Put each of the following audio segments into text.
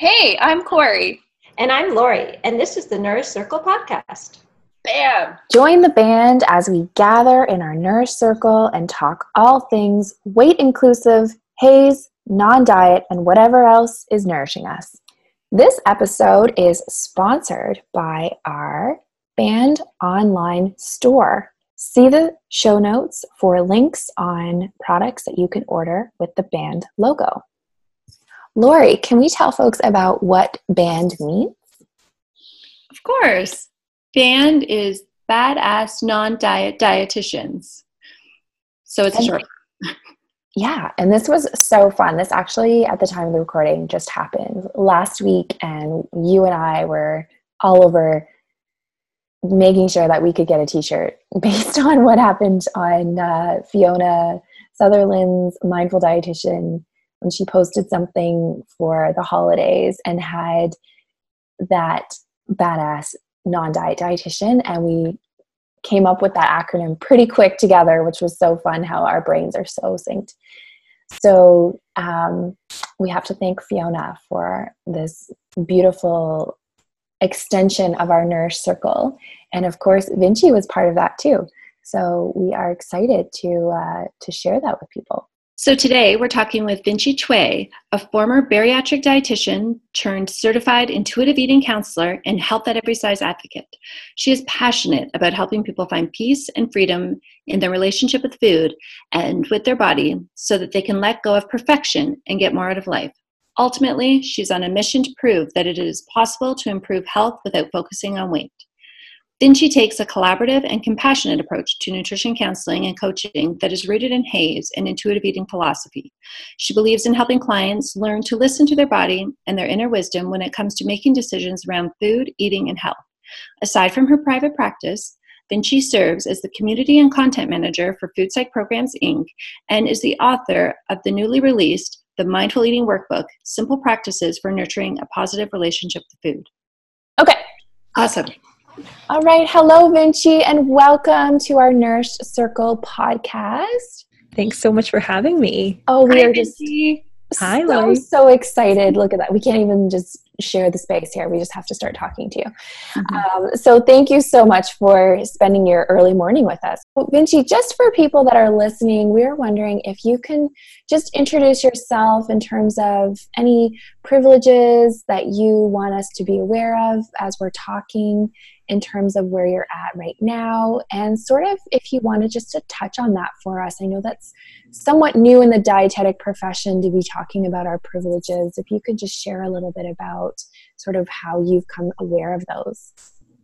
Hey, I'm Corey. And I'm Lori, and this is the Nourish Circle podcast. Bam! Join the band as we gather in our Nourish Circle and talk all things weight inclusive, HAES, non diet, and whatever else is nourishing us. This episode is sponsored by our band online store. See the show notes for links on products that you can order with the band logo. Lori, can we tell folks about what band means? Of course. BAND is Badass Non Diet Dietitians. So it's And- short. Yeah, and this was so fun. This actually, at the time of the recording, just happened last week, and you and I were all over making sure that we could get a T-shirt based on what happened on uh, Fiona Sutherland's Mindful Dietitian when she posted something for the holidays and had that badass non-diet dietitian, and we came up with that acronym pretty quick together, which was so fun how our brains are so synced. So um, we have to thank Fiona for this beautiful extension of our Nourish Circle. And of course, Vincci was part of that too. So we are excited to, uh, to share that with people. So today we're talking with Vincci Tsui, a former bariatric dietitian turned certified intuitive eating counselor and health at every size advocate. She is passionate about helping people find peace and freedom in their relationship with food and with their body so that they can let go of perfection and get more out of life. Ultimately, she's on a mission to prove that it is possible to improve health without focusing on weight. Vincci takes a collaborative and compassionate approach to nutrition counseling and coaching that is rooted in HAES and intuitive eating philosophy. She believes in helping clients learn to listen to their body and their inner wisdom when it comes to making decisions around food, eating, and health. Aside from her private practice, Vincci serves as the community and content manager for Food Psych Programs Inc. and is the author of the newly released The Mindful Eating Workbook Simple Practices for Nurturing a Positive Relationship with Food. Okay. Awesome. All right. Hello, Vincci, and welcome to our Nourish Circle podcast. Thanks so much for having me. Oh, we Hi, are just Vincci. Hi, so, Lori. so excited. Look at that. We can't even just share the space here. We just have to start talking to you. Mhm. Um, so, thank you so much for spending your early morning with us. Well, Vincci, just for people that are listening, we're wondering if you can just introduce yourself in terms of any privileges that you want us to be aware of as we're talking in terms of where you're at right now and sort of if you want to just to touch on that for us i know that's somewhat new in the dietetic profession to be talking about our privileges if you could just share a little bit about sort of how you've come aware of those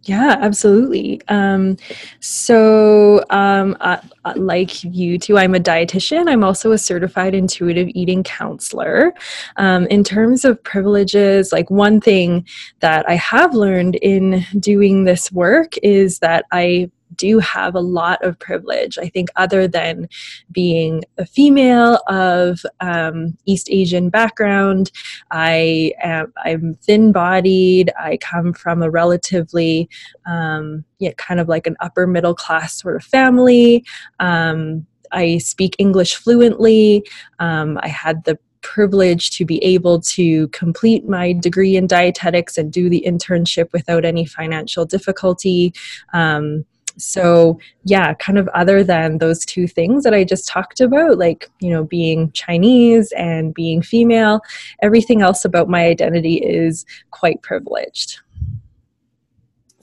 Yeah, absolutely. Um, so, um, uh, uh, like you two, I'm a dietitian. I'm also a certified intuitive eating counselor. Um, in terms of privileges, like one thing that I have learned in doing this work is that I do have a lot of privilege. I think, other than being a female of um, East Asian background, I am I'm thin-bodied. I come from a relatively um, yeah, kind of like an upper middle class sort of family. Um, I speak English fluently. Um, I had the privilege to be able to complete my degree in dietetics and do the internship without any financial difficulty. Um, so yeah kind of other than those two things that i just talked about like you know being chinese and being female everything else about my identity is quite privileged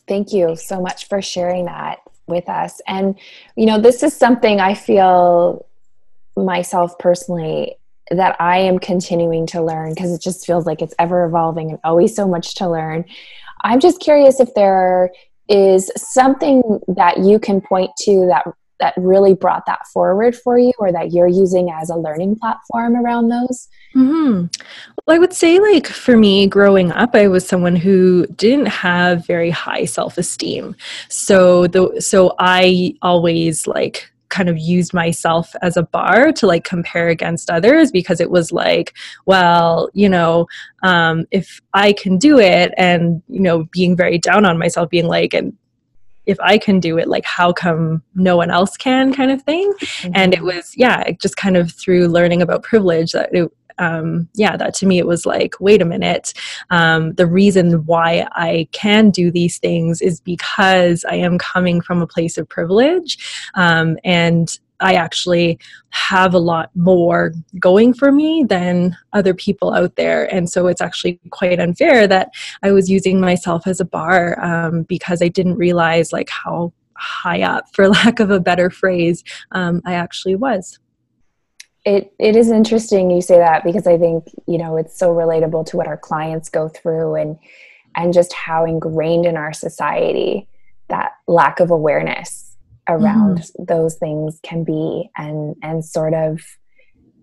Thank you so much for sharing that with us. And, you know, this is something I feel myself personally that I am continuing to learn because it just feels like it's ever evolving and always so much to learn. I'm just curious if there is something that you can point to that that really brought that forward for you or that you're using as a learning platform around those hmm Well, I would say, like, for me growing up, I was someone who didn't have very high self esteem. So, the, so I always, like, kind of used myself as a bar to like compare against others because it was like well you know um, if i can do it and you know being very down on myself being like and if i can do it like how come no one else can kind of thing. And it was yeah just kind of through learning about privilege that it, um, yeah, that to me it was like, wait a minute. Um, the reason why I can do these things is because I am coming from a place of privilege, um, and I actually have a lot more going for me than other people out there. And so it's actually quite unfair that I was using myself as a bar um, because I didn't realize like how high up, for lack of a better phrase, um, I actually was. It, it is interesting you say that because I think, you know, it's so relatable to what our clients go through and, and just how ingrained in our society that lack of awareness around mm-hmm. those things can be and, and sort of,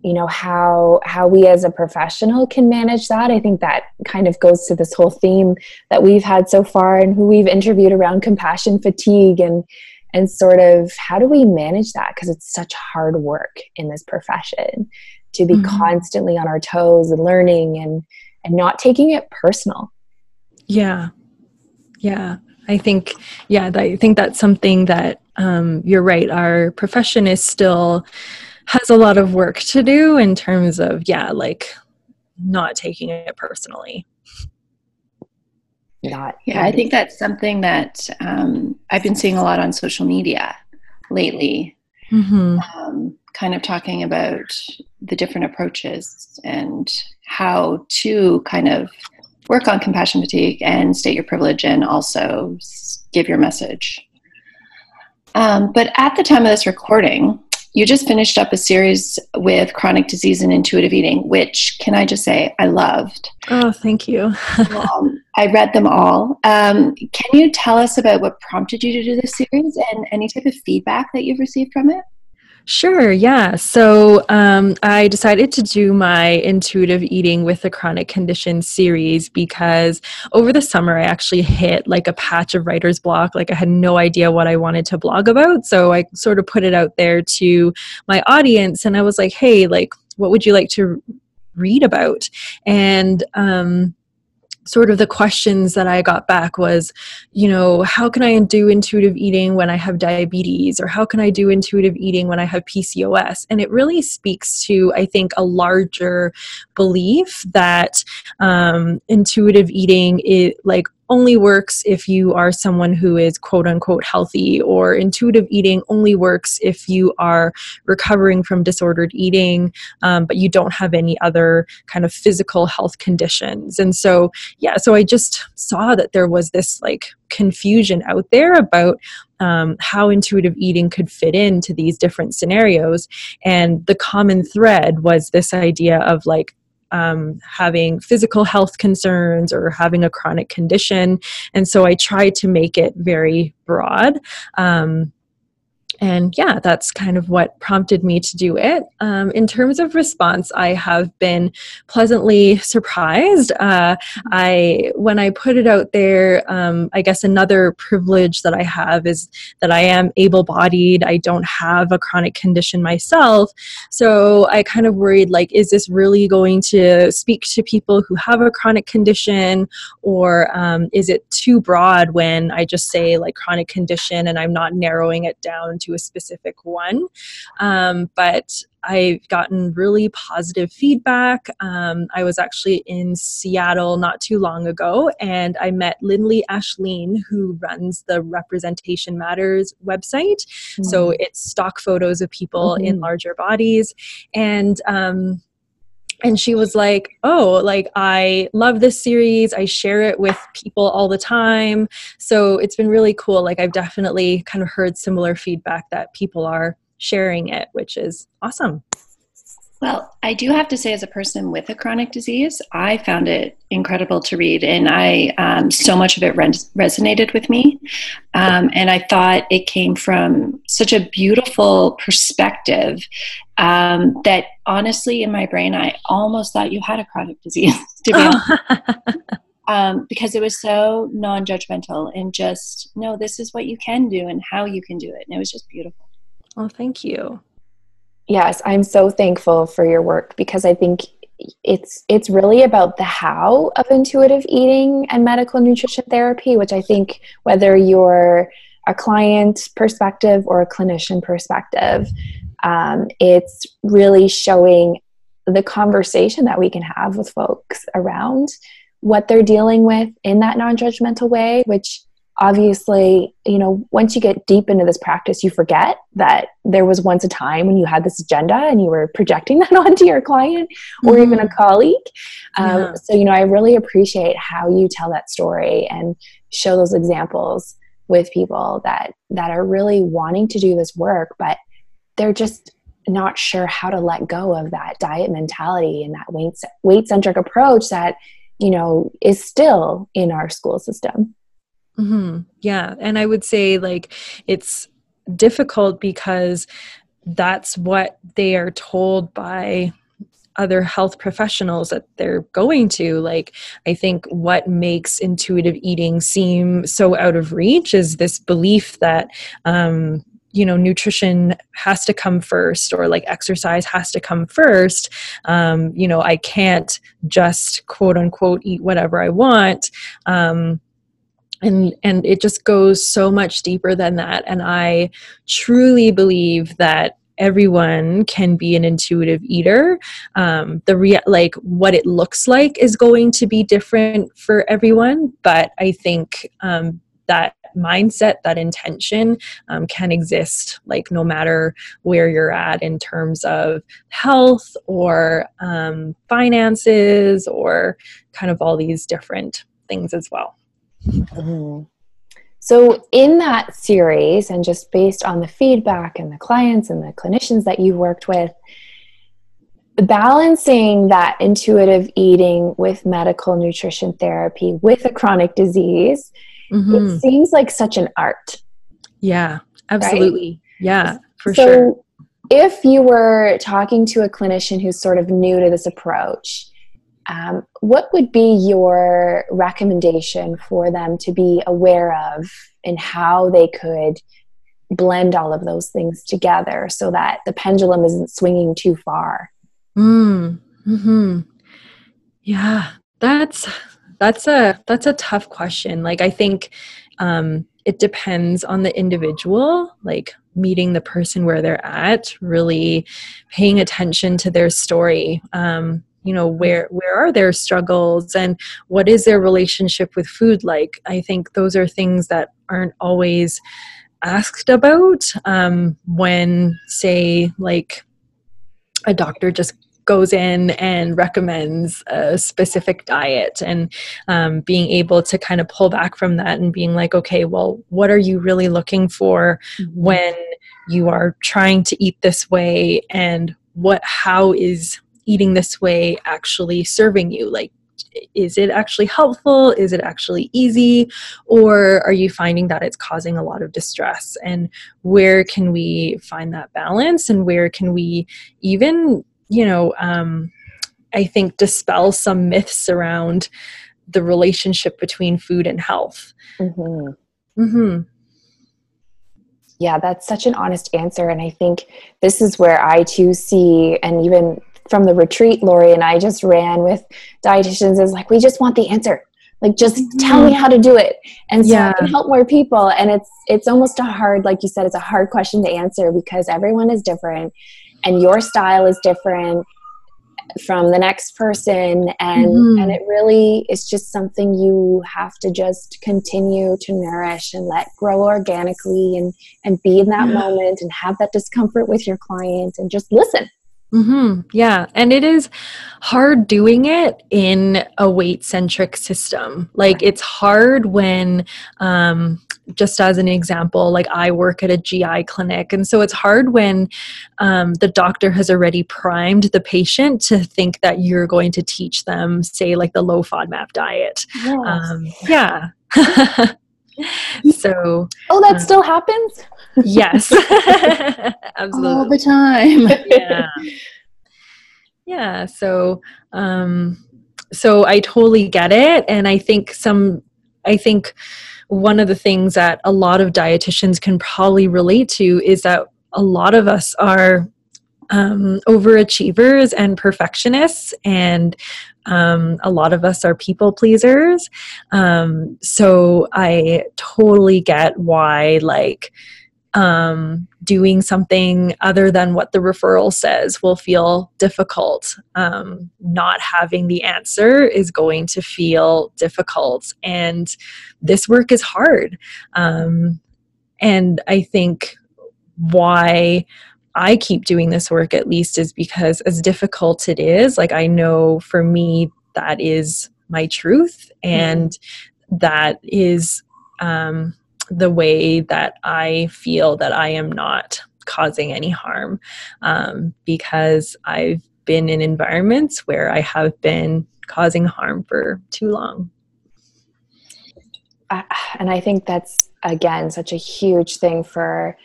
you know how how we as a professional can manage that i think that kind of goes to this whole theme that we've had so far and who we've interviewed around compassion fatigue and and sort of how do we manage that? Because it's such hard work in this profession to be mm-hmm. constantly on our toes and learning and and not taking it personal. Yeah. Yeah. I think yeah i think that's something that um, you're right. Our profession is still has a lot of work to do in terms of yeah like not taking it personally not yeah i think that's something that um, i've been seeing a lot on social media lately mm-hmm. um, kind of talking about the different approaches and how to kind of work on compassion fatigue and state your privilege and also give your message um, but at the time of this recording you just finished up a series with chronic disease and intuitive eating, which can I just say I loved. Oh, thank you. um, I read them all. Um, can you tell us about what prompted you to do this series and any type of feedback that you've received from it? Sure, yeah. So um, I decided to do my intuitive eating with a chronic condition series because over the summer I actually hit like a patch of writer's block. Like I had no idea what I wanted to blog about. So I sort of put it out there to my audience and I was like, hey, like, what would you like to read about? And, um, sort of the questions that I got back was, you know, how can I do intuitive eating when I have diabetes? Or how can I do intuitive eating when I have PCOS? And it really speaks to, I think, a larger belief that um, intuitive eating is like only works if you are someone who is quote unquote healthy, or intuitive eating only works if you are recovering from disordered eating, um, but you don't have any other kind of physical health conditions. And so, yeah, so I just saw that there was this like confusion out there about um, how intuitive eating could fit into these different scenarios. And the common thread was this idea of like um, having physical health concerns or having a chronic condition. And so I try to make it very broad. Um, and yeah that's kind of what prompted me to do it. Um, in terms of response i have been pleasantly surprised. Uh, i when i put it out there um, i guess another privilege that i have is that i am able-bodied. I don't have a chronic condition myself. So i kind of worried like is this really going to speak to people who have a chronic condition? Or um, is it too broad when i just say like chronic condition and i'm not narrowing it down to a specific one. Um, but I've gotten really positive feedback. Um, I was actually in Seattle not too long ago, and I met Lindley Ashline, who runs the Representation Matters website. Mm-hmm. So it's stock photos of people mm-hmm. in larger bodies. And um, and she was like oh like i love this series. I share it with people all the time. So it's been really cool. Like i've definitely kind of heard similar feedback that people are sharing it which is awesome well, I do have to say, as a person with a chronic disease, I found it incredible to read, and I um, so much of it res- resonated with me. Um, and I thought it came from such a beautiful perspective um, that, honestly, in my brain, I almost thought you had a chronic disease. to be honest. Um, because it was so non-judgmental and just no, this is what you can do and how you can do it, and it was just beautiful. Well, thank you. Yes, I'm so thankful for your work because I think it's it's really about the how of intuitive eating and medical nutrition therapy, which I think whether you're a client perspective or a clinician perspective, um, it's really showing the conversation that we can have with folks around what they're dealing with in that non-judgmental way which obviously you know once you get deep into this practice you forget that there was once a time when you had this agenda and you were projecting that onto your client or mm-hmm. even a colleague um, yeah. so you know i really appreciate how you tell that story and show those examples with people that that are really wanting to do this work but they're just not sure how to let go of that diet mentality and that weight weight centric approach that you know is still in our school system mm-hmm. yeah and i would say like it's difficult because that's what they are told by other health professionals that they're going to. Like i think what makes intuitive eating seem so out of reach is this belief that um, you know nutrition has to come first or like exercise has to come first. Um, you know i can't just quote unquote eat whatever i want. Um, and and it just goes so much deeper than that. And i truly believe that everyone can be an intuitive eater. Um, the rea- like what it looks like is going to be different for everyone but i think um, that mindset that intention um, can exist like no matter where you're at in terms of health or um, finances or kind of all these different things as well mm-hmm. so in that series and just based on the feedback and the clients and the clinicians that you've worked with balancing that intuitive eating with medical nutrition therapy with a chronic disease mm-hmm. it seems like such an art. Yeah, absolutely. Right? Yeah, for so sure. If you were talking to a clinician who's sort of new to this approach, um, what would be your recommendation for them to be aware of and how they could blend all of those things together so that the pendulum isn't swinging too far? Mm, hmm Yeah, that's that's a that's a tough question. Like i think um, it depends on the individual like meeting the person where they're at really paying attention to their story. Um, you know where where are their struggles and what is their relationship with food like i think those are things that aren't always asked about um, when say like a doctor just goes in and recommends a specific diet and um, being able to kind of pull back from that and being like okay well what are you really looking for mm-hmm. when you are trying to eat this way and what how is eating this way actually serving you like is it actually helpful is it actually easy or are you finding that it's causing a lot of distress and where can we find that balance and where can we even you know, um, I think dispel some myths around the relationship between food and health. Mm-hmm. Mm-hmm. Yeah, that's such an honest answer. And I think this is where I too see, and even from the retreat, Lori and I just ran with dietitians is like, we just want the answer. Like just mm-hmm. tell me how to do it. And so yeah. I can help more people. And it's it's almost a hard, like you said, it's a hard question to answer because everyone is different and your style is different from the next person and mm-hmm. and it really is just something you have to just continue to nourish and let grow organically and and be in that yeah. moment and have that discomfort with your client and just listen Mm-hmm. Yeah. And it is hard doing it in a weight centric system. Like, it's hard when, um, just as an example, like I work at a GI clinic. And so it's hard when um, the doctor has already primed the patient to think that you're going to teach them, say, like the low FODMAP diet. Yes. Um, yeah. so. Oh, that uh, still happens? Yes. Absolutely. All the time. yeah. Yeah. So, um, so I totally get it. And I think some, I think one of the things that a lot of dietitians can probably relate to is that a lot of us are um, overachievers and perfectionists, and um, a lot of us are people pleasers. Um, so I totally get why, like, um, doing something other than what the referral says will feel difficult. Um, not having the answer is going to feel difficult. And this work is hard. Um, and I think why I keep doing this work at least is because as difficult it is, like I know for me that is my truth and mm-hmm. that is um, the way that I feel that I am not causing any harm um, because I've been in environments where I have been causing harm for too long. Uh, and I think that's, again, such a huge thing for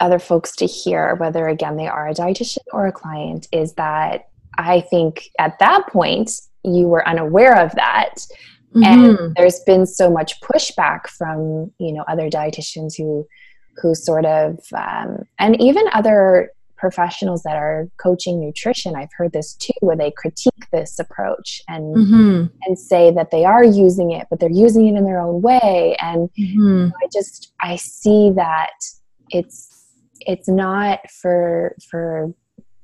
other folks to hear, whether, again, they are a dietitian or a client, is that I think at that point, you were unaware of that mm-hmm. and there's been so much pushback from you know other dietitians who who sort of um, and even other professionals that are coaching nutrition i've heard this too where they critique this approach and mm-hmm. and say that they are using it but they're using it in their own way and mm-hmm. i just i see that it's it's not for for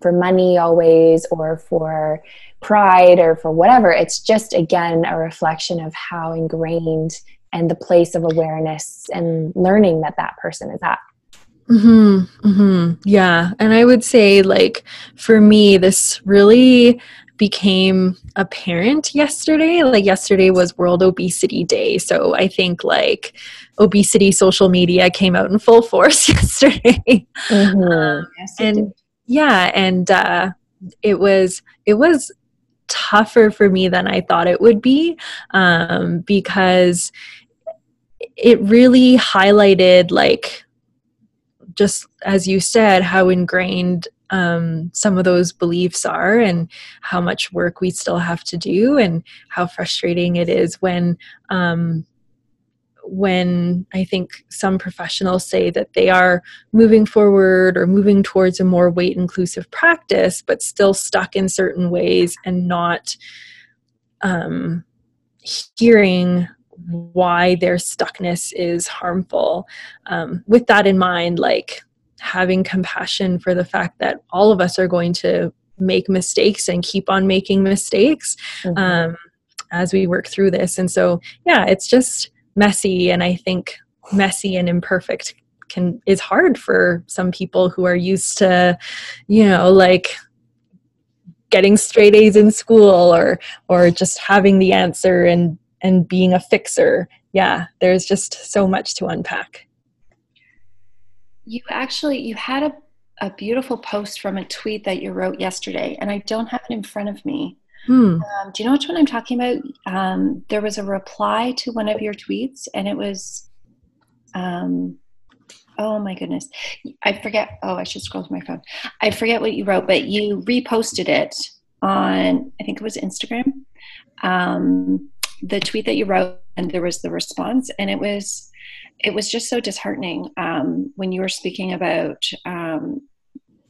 for money always or for pride or for whatever. It's just, again, a reflection of how ingrained and the place of awareness and learning that that person is at. Hmm. Hmm. Yeah. And I would say, like, for me, this really became apparent yesterday. Like, yesterday was World Obesity Day. So I think, like, obesity social media came out in full force yesterday. Mm-hmm. Um, yes, and yeah and uh, it was it was tougher for me than i thought it would be um, because it really highlighted like just as you said how ingrained um, some of those beliefs are and how much work we still have to do and how frustrating it is when um, when I think some professionals say that they are moving forward or moving towards a more weight inclusive practice, but still stuck in certain ways and not um, hearing why their stuckness is harmful. Um, with that in mind, like having compassion for the fact that all of us are going to make mistakes and keep on making mistakes mm-hmm. um, as we work through this. And so, yeah, it's just messy and i think messy and imperfect can is hard for some people who are used to you know like getting straight a's in school or or just having the answer and and being a fixer yeah there's just so much to unpack you actually you had a, a beautiful post from a tweet that you wrote yesterday and i don't have it in front of me Hmm. Um, do you know which one I'm talking about? Um, there was a reply to one of your tweets, and it was, um, oh my goodness, I forget. Oh, I should scroll through my phone. I forget what you wrote, but you reposted it on, I think it was Instagram. Um, the tweet that you wrote, and there was the response, and it was, it was just so disheartening um, when you were speaking about um,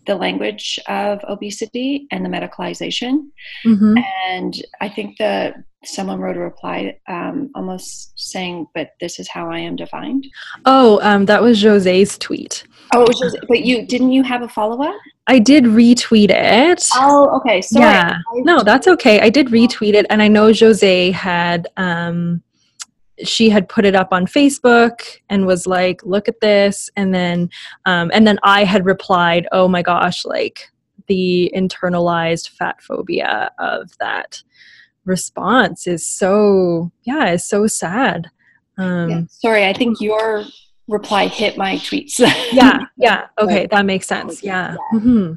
the language of obesity and the medicalization. Mm-hmm. And I think that someone wrote a reply um, almost saying, but this is how I am defined. Oh, um, that was Jose's tweet. Oh, Jose, but you didn't you have a follow up? I did retweet it. Oh, okay. Sorry. Yeah. No, that's okay. I did retweet it, and I know Jose had um, she had put it up on Facebook and was like, "Look at this," and then um, and then I had replied, "Oh my gosh!" Like the internalized fat phobia of that response is so yeah, is so sad. Um, yeah. Sorry, I think your reply hit my tweets. yeah, yeah. Okay, that makes sense. Yeah. yeah. Mm-hmm.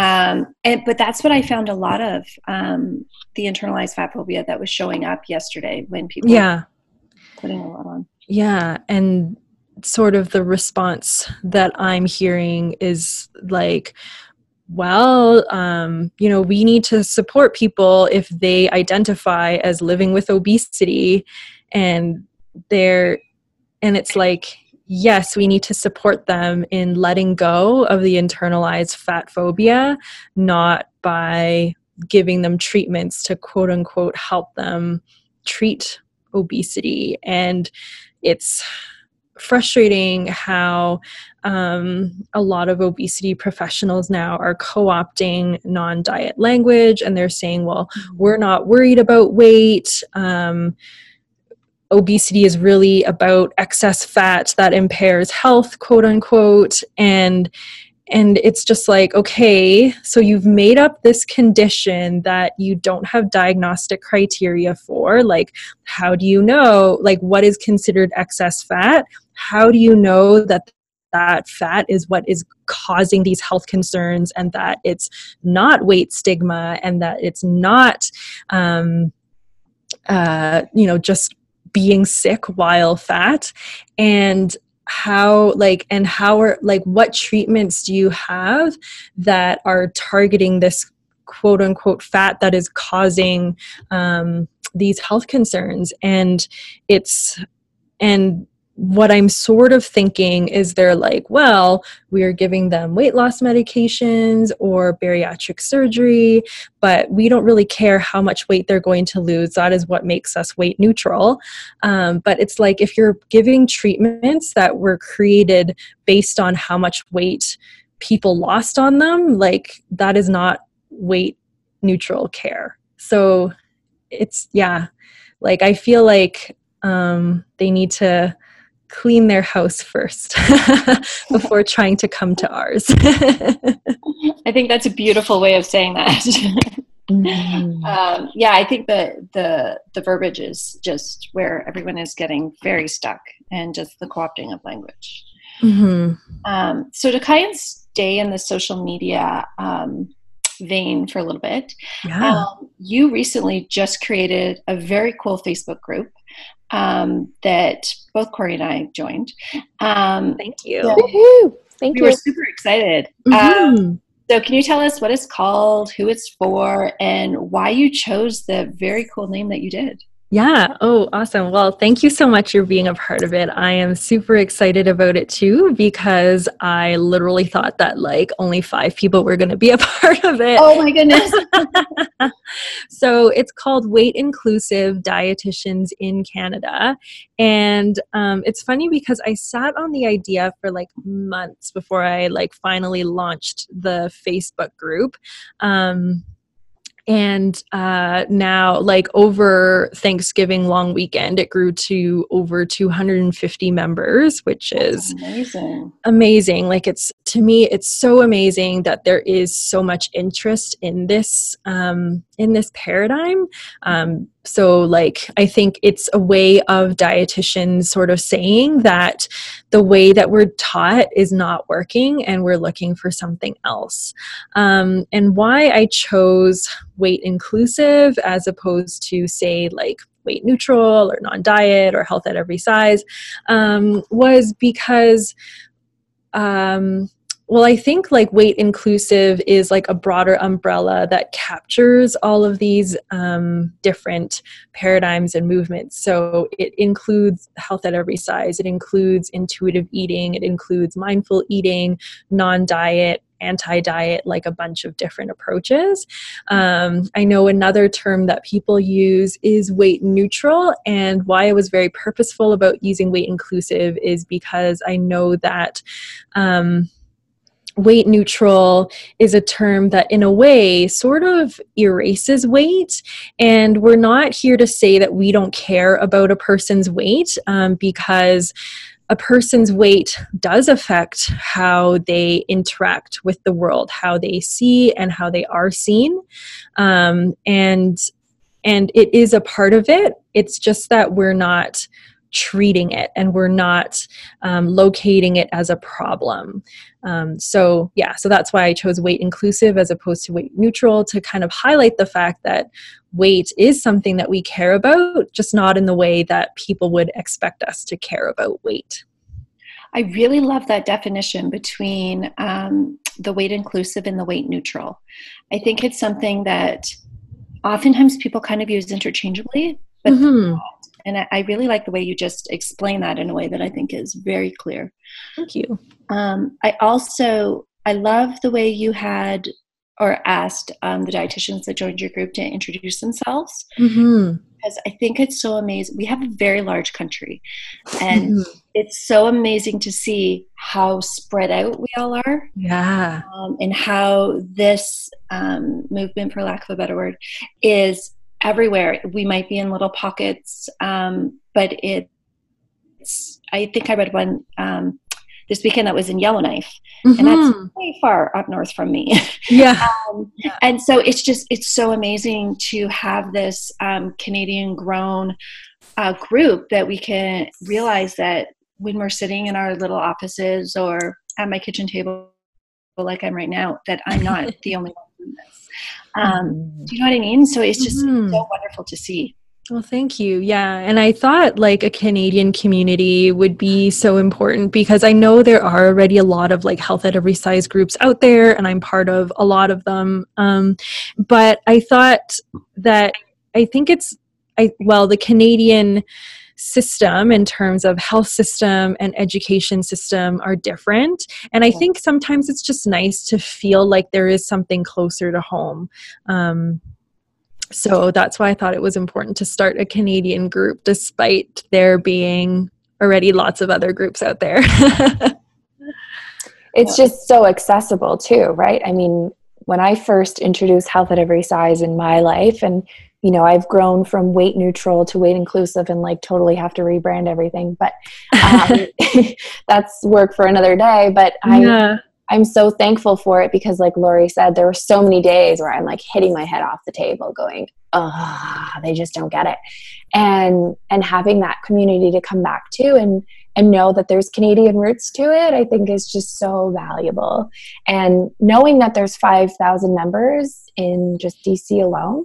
Um, and but that's what I found a lot of um, the internalized fat phobia that was showing up yesterday when people yeah putting a lot on. Yeah. And sort of the response that I'm hearing is like, well, um, you know, we need to support people if they identify as living with obesity and they're, and it's like, yes, we need to support them in letting go of the internalized fat phobia, not by giving them treatments to quote unquote help them treat obesity and it's frustrating how um, a lot of obesity professionals now are co opting non diet language and they're saying, well, we're not worried about weight. Um, obesity is really about excess fat that impairs health, quote unquote. And and it's just like okay so you've made up this condition that you don't have diagnostic criteria for like how do you know like what is considered excess fat? How do you know that that fat is what is causing these health concerns and that it's not weight stigma and that it's not um, uh, you know just being sick while fat? And how like and how are like what treatments do you have that are targeting this quote unquote fat that is causing um, these health concerns? And it's and what I'm sort of thinking is they're like, well, we are giving them weight loss medications or bariatric surgery, but we don't really care how much weight they're going to lose. That is what makes us weight neutral. Um, but it's like if you're giving treatments that were created based on how much weight people lost on them, like that is not weight neutral care. So it's, yeah, like I feel like um, they need to clean their house first before trying to come to ours. I think that's a beautiful way of saying that. mm-hmm. um, yeah, I think the the the verbiage is just where everyone is getting very stuck, and just the co-opting of language. Mm-hmm. Um, so to kind of stay in the social media um, vein for a little bit, yeah. Um, you recently just created a very cool Facebook group um, that both Corey and I joined. Um, Thank you. So Thank we you. were super excited. Mm-hmm. Um, so, can you tell us what it's called, who it's for, and why you chose the very cool name that you did? Yeah. Oh, awesome. Well, thank you so much for being a part of it. I am super excited about it too because I literally thought that like only five people were going to be a part of it. Oh my goodness. so it's called Weight Inclusive Dietitians in Canada. And um, it's funny because I sat on the idea for like months before I like finally launched the Facebook group. Um, and uh, now like over thanksgiving long weekend it grew to over 250 members which That's is amazing. amazing. Like it's to me it's so amazing that there is so much interest in this um, in this paradigm. Um, so like i think it's a way of dietitians sort of saying that the way that we're taught is not working and we're looking for something else. Um, and why i chose weight inclusive as opposed to say like weight neutral or non-diet or health at every size um, was because um, well, I think like weight inclusive is like a broader umbrella that captures all of these um, different paradigms and movements. So it includes health at every size, it includes intuitive eating, it includes mindful eating, non diet, anti diet, like a bunch of different approaches. Um, I know another term that people use is weight neutral, and why I was very purposeful about using weight inclusive is because I know that. Um, weight neutral is a term that in a way sort of erases weight. And we're not here to say that we don't care about a person's weight um, because a person's weight does affect how they interact with the world how they see and how they are seen. Um, and and it is a part of it. It's just that we're not treating it and we're not um, locating it as a problem. Um, so, yeah, so that's why I chose weight inclusive as opposed to weight neutral to kind of highlight the fact that weight is something that we care about, just not in the way that people would expect us to care about weight. I really love that definition between um, the weight inclusive and the weight neutral. I think it's something that oftentimes people kind of use interchangeably, but mm-hmm. And I, I really like the way you just explain that in a way that I think is very clear. Thank you. Um, I also I love the way you had or asked um, the dietitians that joined your group to introduce themselves. Mm-hmm. Because I think it's so amazing. We have a very large country, and mm-hmm. it's so amazing to see how spread out we all are Yeah. um, and how this um, movement, for lack of a better word, is everywhere. We might be in little pockets, um, but it's. I think I read one um, this weekend that was in Yellowknife, and that's Mhm. way far up north from me. yeah. um, and so it's just it's so amazing to have this um, Canadian grown uh, group that we can realize that when we're sitting in our little offices or at my kitchen table, like I'm right now, that I'm not the only one this. Um, do you know what I mean? So it's just Mhm. so wonderful to see. Well, thank you. Yeah. And I thought like a Canadian community would be so important because I know there are already a lot of like health at every size groups out there, and I'm part of a lot of them. Um, but I thought that I think it's, I well, the Canadian system in terms of health system and education system are different and i Yeah. think sometimes it's just nice to feel like there is something closer to home um, so that's why I thought it was important to start a Canadian group, despite there being already lots of other groups out there. it's just so accessible too right i mean when i first introduced health at every size in my life and you know i've grown from weight neutral to weight inclusive and like totally have to rebrand everything but um, that's work for another day but i'm yeah. i'm so thankful for it because like lori said there were so many days where i'm like hitting my head off the table going ah they just don't get it and and having that community to come back to and and know that there's Canadian roots to it, I think is just so valuable. And knowing that there's 5,000 members in just DC alone,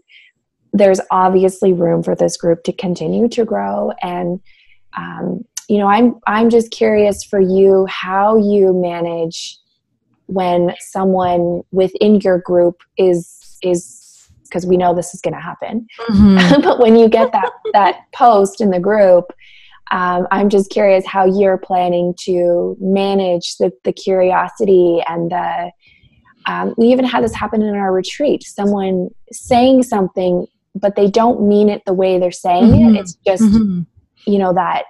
there's obviously room for this group to continue to grow. And, um, you know, I'm, I'm just curious for you how you manage when someone within your group is, is, because we know this is going to happen. Mhm. but when you get that that post in the group um, i'm just curious how you're planning to manage the, the curiosity and the um, we even had this happen in our retreat someone saying something but they don't mean it the way they're saying Mhm. it it's just Mhm. you know that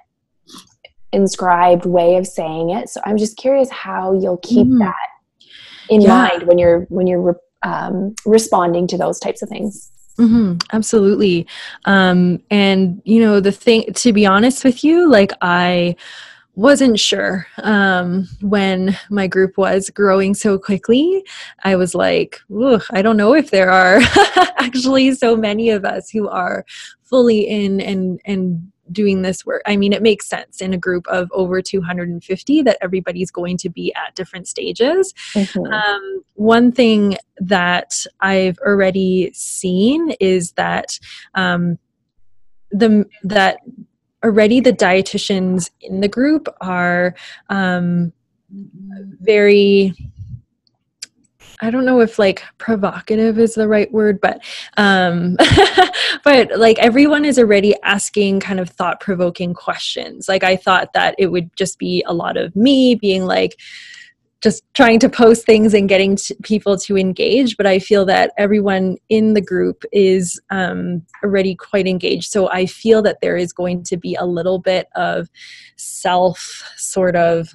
inscribed way of saying it so i'm just curious how you'll keep Mhm. that in Yeah. mind when you're when you're re- um, responding to those types of things hmm absolutely. Um, and, you know, the thing, to be honest with you, like I wasn't sure um, when my group was growing so quickly. I was like, I don't know if there are actually so many of us who are fully in and, and doing this work. I mean, it makes sense in a group of over 250 that everybody's going to be at different stages. Mhm. Um, one thing that I've already seen is that um, the that already the dietitians in the group are um, very I don't know if like provocative is the right word, but um, but like everyone is already asking kind of thought provoking questions. Like I thought that it would just be a lot of me being like just trying to post things and getting people to engage, but I feel that everyone in the group is um, already quite engaged. So I feel that there is going to be a little bit of self sort of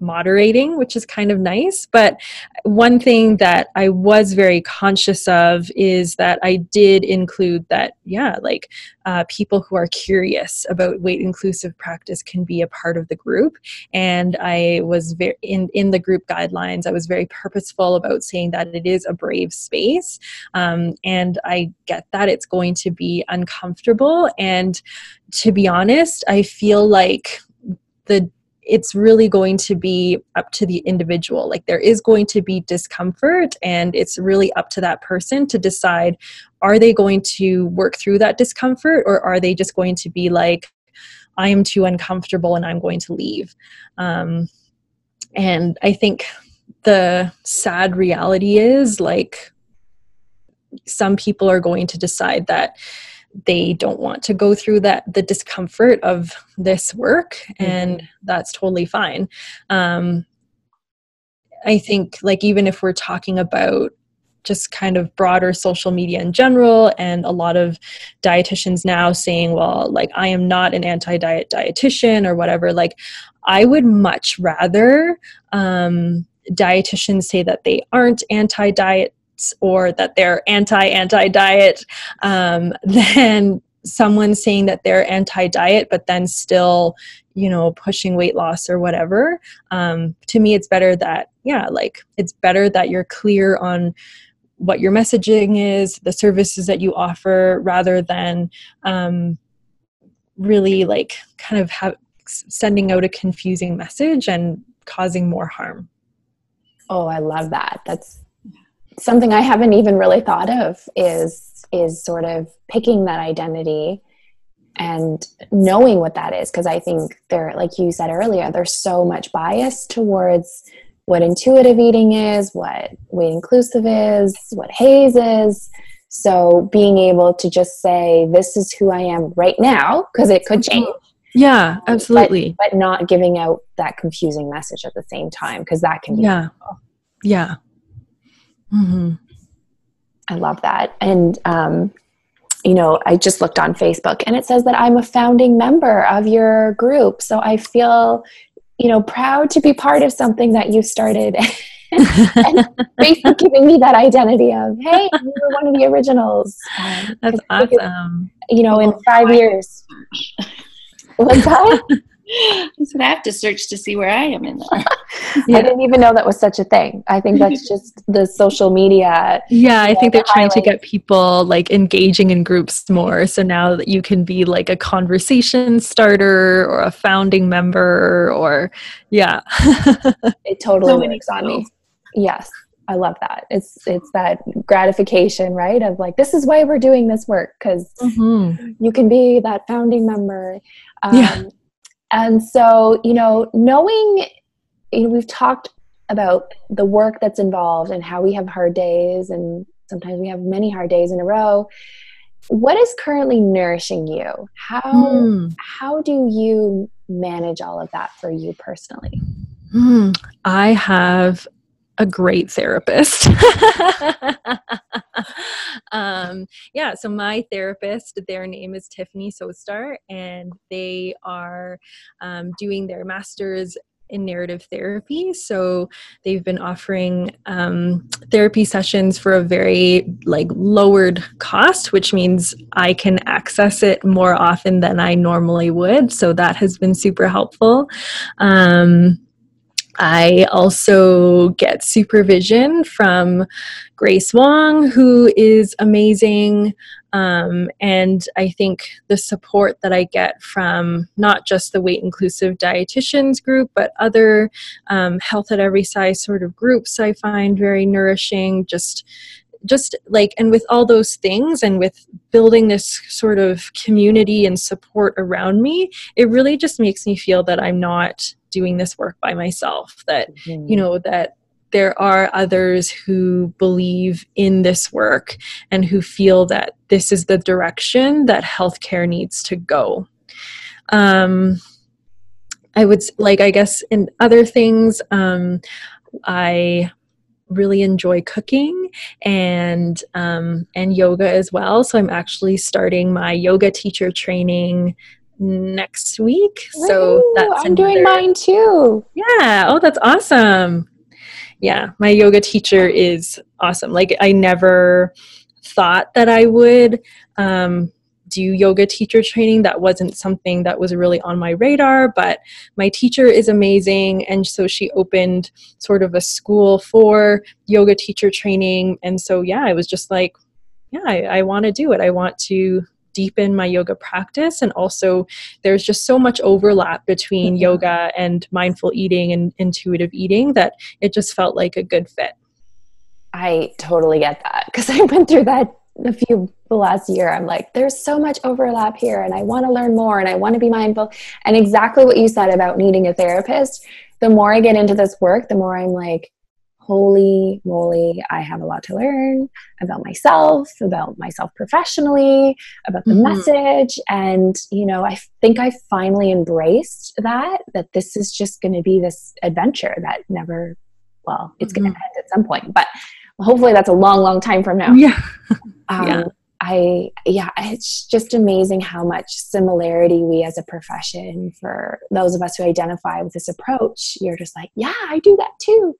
moderating, which is kind of nice. But one thing that I was very conscious of is that I did include that, yeah, like uh, people who are curious about weight inclusive practice can be a part of the group. And I was very in in the group guidelines. I was very purposeful about saying that it is a brave space, um, and I get that it's going to be uncomfortable. And to be honest, I feel like the it's really going to be up to the individual. Like there is going to be discomfort, and it's really up to that person to decide are they going to work through that discomfort or are they just going to be like, I am too uncomfortable and I'm going to leave. Um, and I think the sad reality is like some people are going to decide that they don't want to go through that the discomfort of this work and that's totally fine. Um, i think like even if we're talking about just kind of broader social media in general and a lot of dietitians now saying well like i am not an anti-diet dietitian or whatever like i would much rather um, dietitians say that they aren't anti-diet or that they're anti-anti-diet um, than someone saying that they're anti-diet but then still you know pushing weight loss or whatever um, to me it's better that yeah like it's better that you're clear on what your messaging is the services that you offer rather than um, really like kind of have sending out a confusing message and causing more harm. Oh i love that. That's something i haven't even really thought of is is sort of picking that identity and knowing what that is. Because i think there like you said earlier there's so much bias towards what intuitive eating is what weight inclusive is what HAES is. So being able to just say this is who i am right now because it could change. Mm-hmm. Yeah absolutely. But, but, not giving out that confusing message at the same time because that can be yeah. Yeah mm-hmm. i love that and um you know, I just looked on Facebook and it says that I'm a founding member of your group. So I feel, you know, proud to be part of something that you started. and basically giving me that identity of, hey, you were one of the originals. Um, That's awesome. You know, in five years. What's that? I said, I have to search to see where I am in there. yeah. I didn't even know that was such a thing. I think that's just the social media. Yeah, I think they're the trying to get people like engaging in groups more. So now that you can be like a conversation starter or a founding member or yeah. it totally so works on me. Yes. I love that. It's it's that gratification, right? Of like, this is why we're doing this work because mm-hmm. you can be that founding member. Um, yeah and so, you know, knowing, you know, we've talked about the work that's involved and how we have hard days and sometimes we have many hard days in a row. What is currently nourishing you? How mm. how do you manage all of that for you personally? Mm. I have a great therapist. um, yeah, so my therapist, their name is Tiffany Sostar, and they are um, doing their master's in narrative therapy. So they've been offering um, therapy sessions for a very like lowered cost, which means I can access it more often than I normally would. So that has been super helpful. Um, I also get supervision from Grace Wong, who is amazing. Um, and I think the support that I get from not just the weight inclusive dietitians group, but other um, health at every size sort of groups, I find very nourishing. Just just like and with all those things and with building this sort of community and support around me it really just makes me feel that i'm not doing this work by myself that mm-hmm. you know that there are others who believe in this work and who feel that this is the direction that healthcare needs to go um, i would like i guess in other things um, i really enjoy cooking and um, and yoga as well so i'm actually starting my yoga teacher training next week. So that's I'm another, doing mine too. Yeah. Oh, that's awesome. Yeah, my yoga teacher is awesome. Like I never thought that I would um, do yoga teacher training. That wasn't something that was really on my radar, but my teacher is amazing. And so she opened sort of a school for yoga teacher training. And so, yeah, I was just like, yeah, I, I want to do it. I want to deepen my yoga practice. And also there's just so much overlap between mm-hmm. yoga and mindful eating and intuitive eating that it just felt like a good fit. I totally get that. Because i went through that a few the last year. I'm like there's so much overlap here and i want to learn more and i want to be mindful. And exactly what you said about needing a therapist the more i get into this work the more i'm like holy moly, I have a lot to learn about myself, about myself professionally, about the mm-hmm. message. And, you know, I think I finally embraced that, that this is just going to be this adventure that never, well, it's mm-hmm. going to end at some point. But hopefully that's a long, long time from now. Yeah. Um, Yeah. I yeah, it's just amazing how much similarity we as a profession for those of us who identify with this approach. You're just like, yeah, I do that too,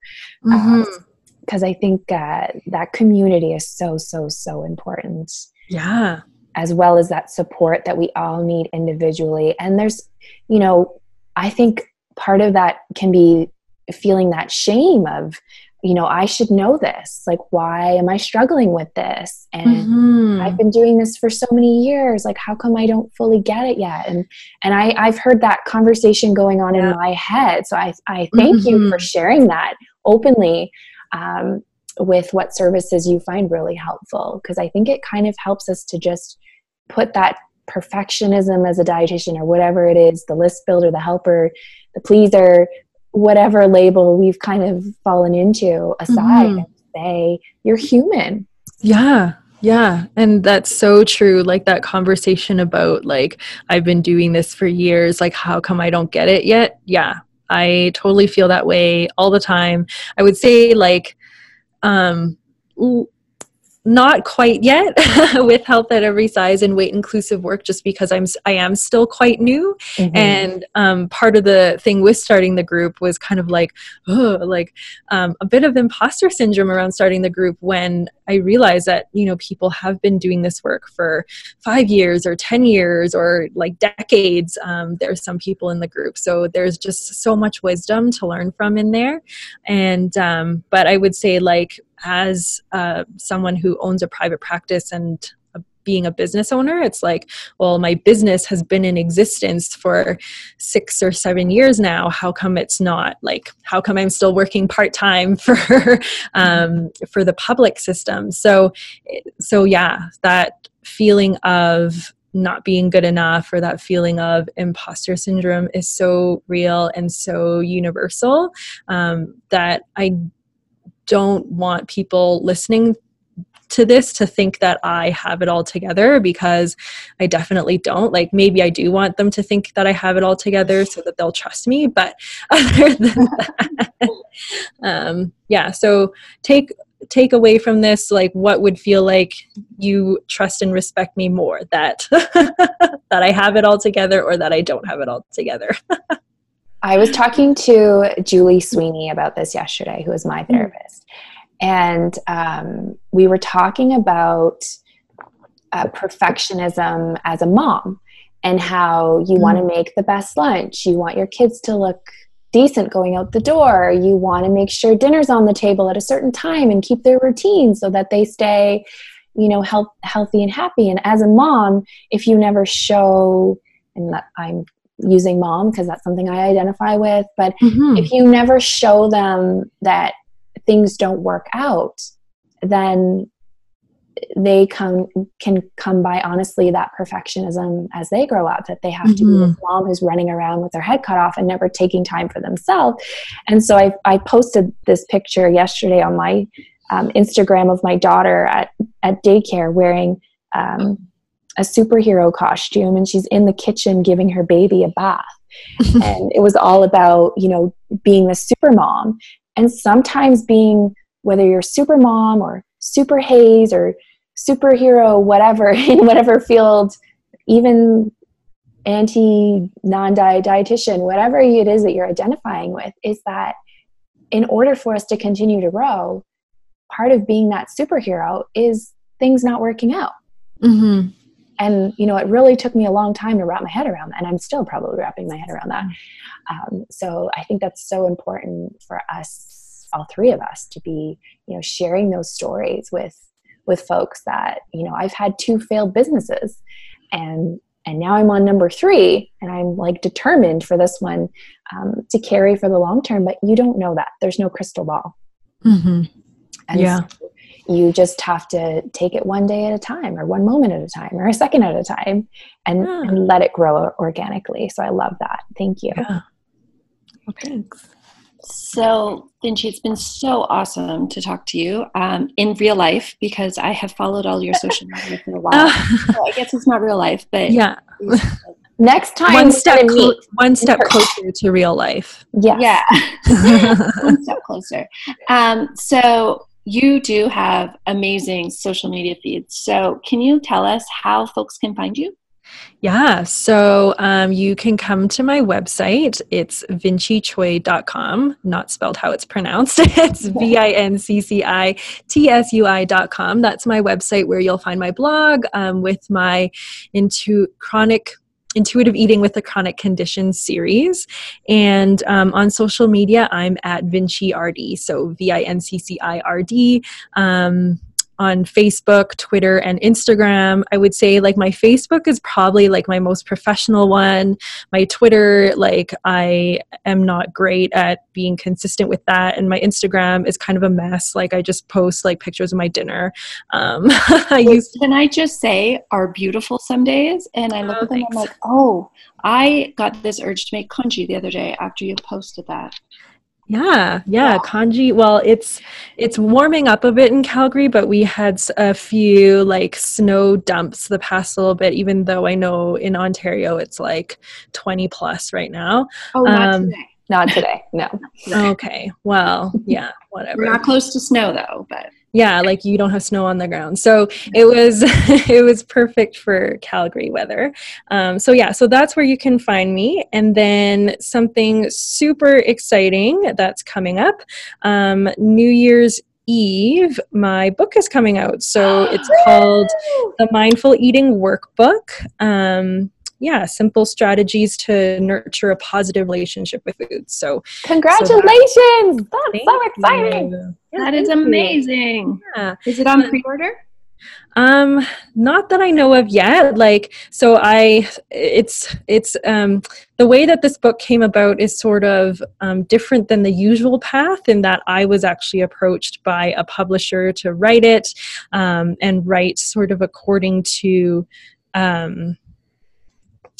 because I think uh, that community is so so so important, yeah. as well as that support that we all need individually. And there's, you know, I think part of that can be feeling that shame of, you know, I should know this. Like, why am I struggling with this? And Mhm. I've been doing this for so many years. Like, how come I don't fully get it yet? And and I I've heard that conversation going on Yeah. in my head. So I I thank you for Mhm. sharing that openly um, with what services you find really helpful because I think it kind of helps us to just put that perfectionism as a dietitian or whatever it is the list builder the helper the pleaser whatever label we've kind of fallen into aside Mhm. and say you're human Yeah. Yeah. And that's so true. Like that conversation about, like, I've been doing this for years. Like, how come I don't get it yet? Yeah. I totally feel that way all the time. I would say, like, um, not quite yet with health at every size and weight inclusive work just because i'm i am still quite new. And um, part of the thing with starting the group was kind of like oh, like um, a bit of imposter syndrome around starting the group when i realized that you know people have been doing this work for five years or ten years or like decades um, there's some people in the group. So there's just so much wisdom to learn from in there. And um, but i would say like as uh, someone who owns a private practice and uh, being a business owner it's like well my business has been in existence for six or seven years now. How come it's not? Like how come i'm still working part-time for um, for the public system? So so yeah that feeling of not being good enough or that feeling of imposter syndrome is so real and so universal um, that i don't want people listening to this to think that I have it all together because I definitely don't. Like maybe I do want them to think that I have it all together so that they'll trust me, but other than that, um, yeah. So take take away from this like what would feel like you trust and respect me more that that I have it all together or that I don't have it all together. I was talking to Julie Sweeney about this yesterday, who is my therapist. And um, we were talking about uh, perfectionism as a mom and how you want to make the best lunch. You want your kids to look decent going out the door. You want to make sure dinner's on the table at a certain time and keep their routine so that they stay, you know, health, healthy and happy. And as a mom, if you never show, and I'm using mom because that's something I identify with, but Mm-hmm. if you never show them that things don't work out, then they come can come by honestly that perfectionism as they grow up that they have to be Mhm. this mom who's running around with their head cut off and never taking time for themselves and so i, I posted this picture yesterday on my um, instagram of my daughter at, at daycare wearing um, a superhero costume and she's in the kitchen giving her baby a bath. And it was all about you know being the super mom and sometimes being whether you're super mom or super HAES or superhero whatever in whatever field even anti non-diet dietitian whatever it is that you're identifying with is that in order for us to continue to grow part of being that superhero is things not working out. Mm-hmm. And you know it really took me a long time to wrap my head around that and i'm still probably wrapping my head around that um, so i think that's so important for us all three of us to be you know sharing those stories with with folks that you know i've had two failed businesses and and now i'm on number three and i'm like determined for this one um, to carry for the long term but you don't know that there's no crystal ball Mm-hmm. Yeah. so you just have to take it one day at a time or one moment at a time or a second at a time and, Yeah. and let it grow organically. So I love that. Thank you. Yeah. Well, thanks. So, Vincci, it's been so awesome to talk to you um, in real life because I have followed all your social media for a while. so I guess it's not real life, but yeah. Next time, One step, gonna clo- meet. one step closer to real life. Yes. yeah, one step closer. Um, so, you do have amazing social media feeds. So, can you tell us how folks can find you? Yeah, so um, you can come to my website. It's vinccitsui.com, not spelled how it's pronounced. it's V I N C C I T S U I.com. That's my website where you'll find my blog um, with my into chronic intuitive eating with a chronic condition series. And um, on social media i'm at vincci rd so v-i-n-c-c-i-r-d um, on Facebook, Twitter, and Instagram. I would say like my Facebook is probably like my most professional one. My Twitter, like I am not great at being consistent with that. And my Instagram is kind of a mess. Like I just post like pictures of my dinner. Um, I used Can I just say are beautiful some days? And I look oh, at them and I'm like, oh, I got this urge to make congee the other day after you posted that. Yeah, yeah, congee. Well, it's it's warming up a bit in Calgary, but we had a few like snow dumps the past little bit. Even though I know in Ontario it's like twenty plus right now. Oh, not um, today. Not today. No. okay. Well, yeah, whatever. We're not close to snow though, but yeah like you don't have snow on the ground so it was it was perfect for calgary weather um, so yeah so that's where you can find me and then something super exciting that's coming up um, new year's Eve, my book is coming out. So it's called The Mindful Eating Workbook. Um, yeah, simple strategies to nurture a positive relationship with food. So, congratulations! So that, That's so exciting. Yeah, that is amazing. Yeah. Is it on pre order? Um, not that I know of yet. Like, so I, it's, it's, um, the way that this book came about is sort of um, different than the usual path in that I was actually approached by a publisher to write it um, and write sort of according to um,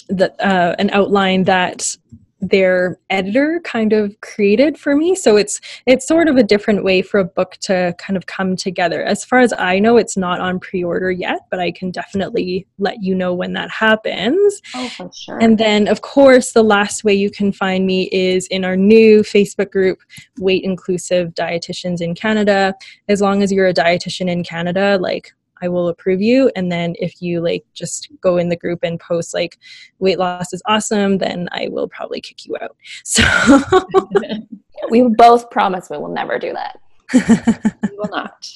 the, uh, an outline that their editor kind of created for me. So it's it's sort of a different way for a book to kind of come together. As far as i know it's not on pre-order yet but i can definitely let you know when that happens. Oh for sure. And then of course the last way you can find me is in our new facebook group weight inclusive dietitians in canada. As long as you're a dietitian in canada like I will approve you. And then if you like just go in the group and post like weight loss is awesome, then I will probably kick you out. So we both promise we will never do that. we will not.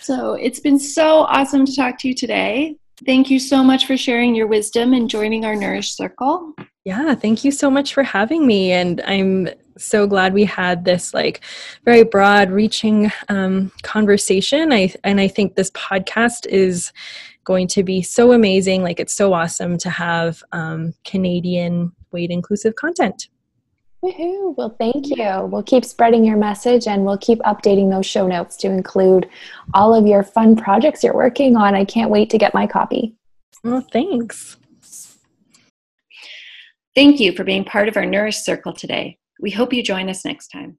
So it's been so awesome to talk to you today. Thank you so much for sharing your wisdom and joining our Nourish Circle. Yeah, thank you so much for having me. And I'm so glad we had this like very broad reaching um, conversation. I and I think this podcast is going to be so amazing. Like it's so awesome to have um, Canadian weight inclusive content. Woohoo! Well, thank you. We'll keep spreading your message and we'll keep updating those show notes to include all of your fun projects you're working on. I can't wait to get my copy. Well, thanks. Thank you for being part of our Nourish Circle today. We hope you join us next time.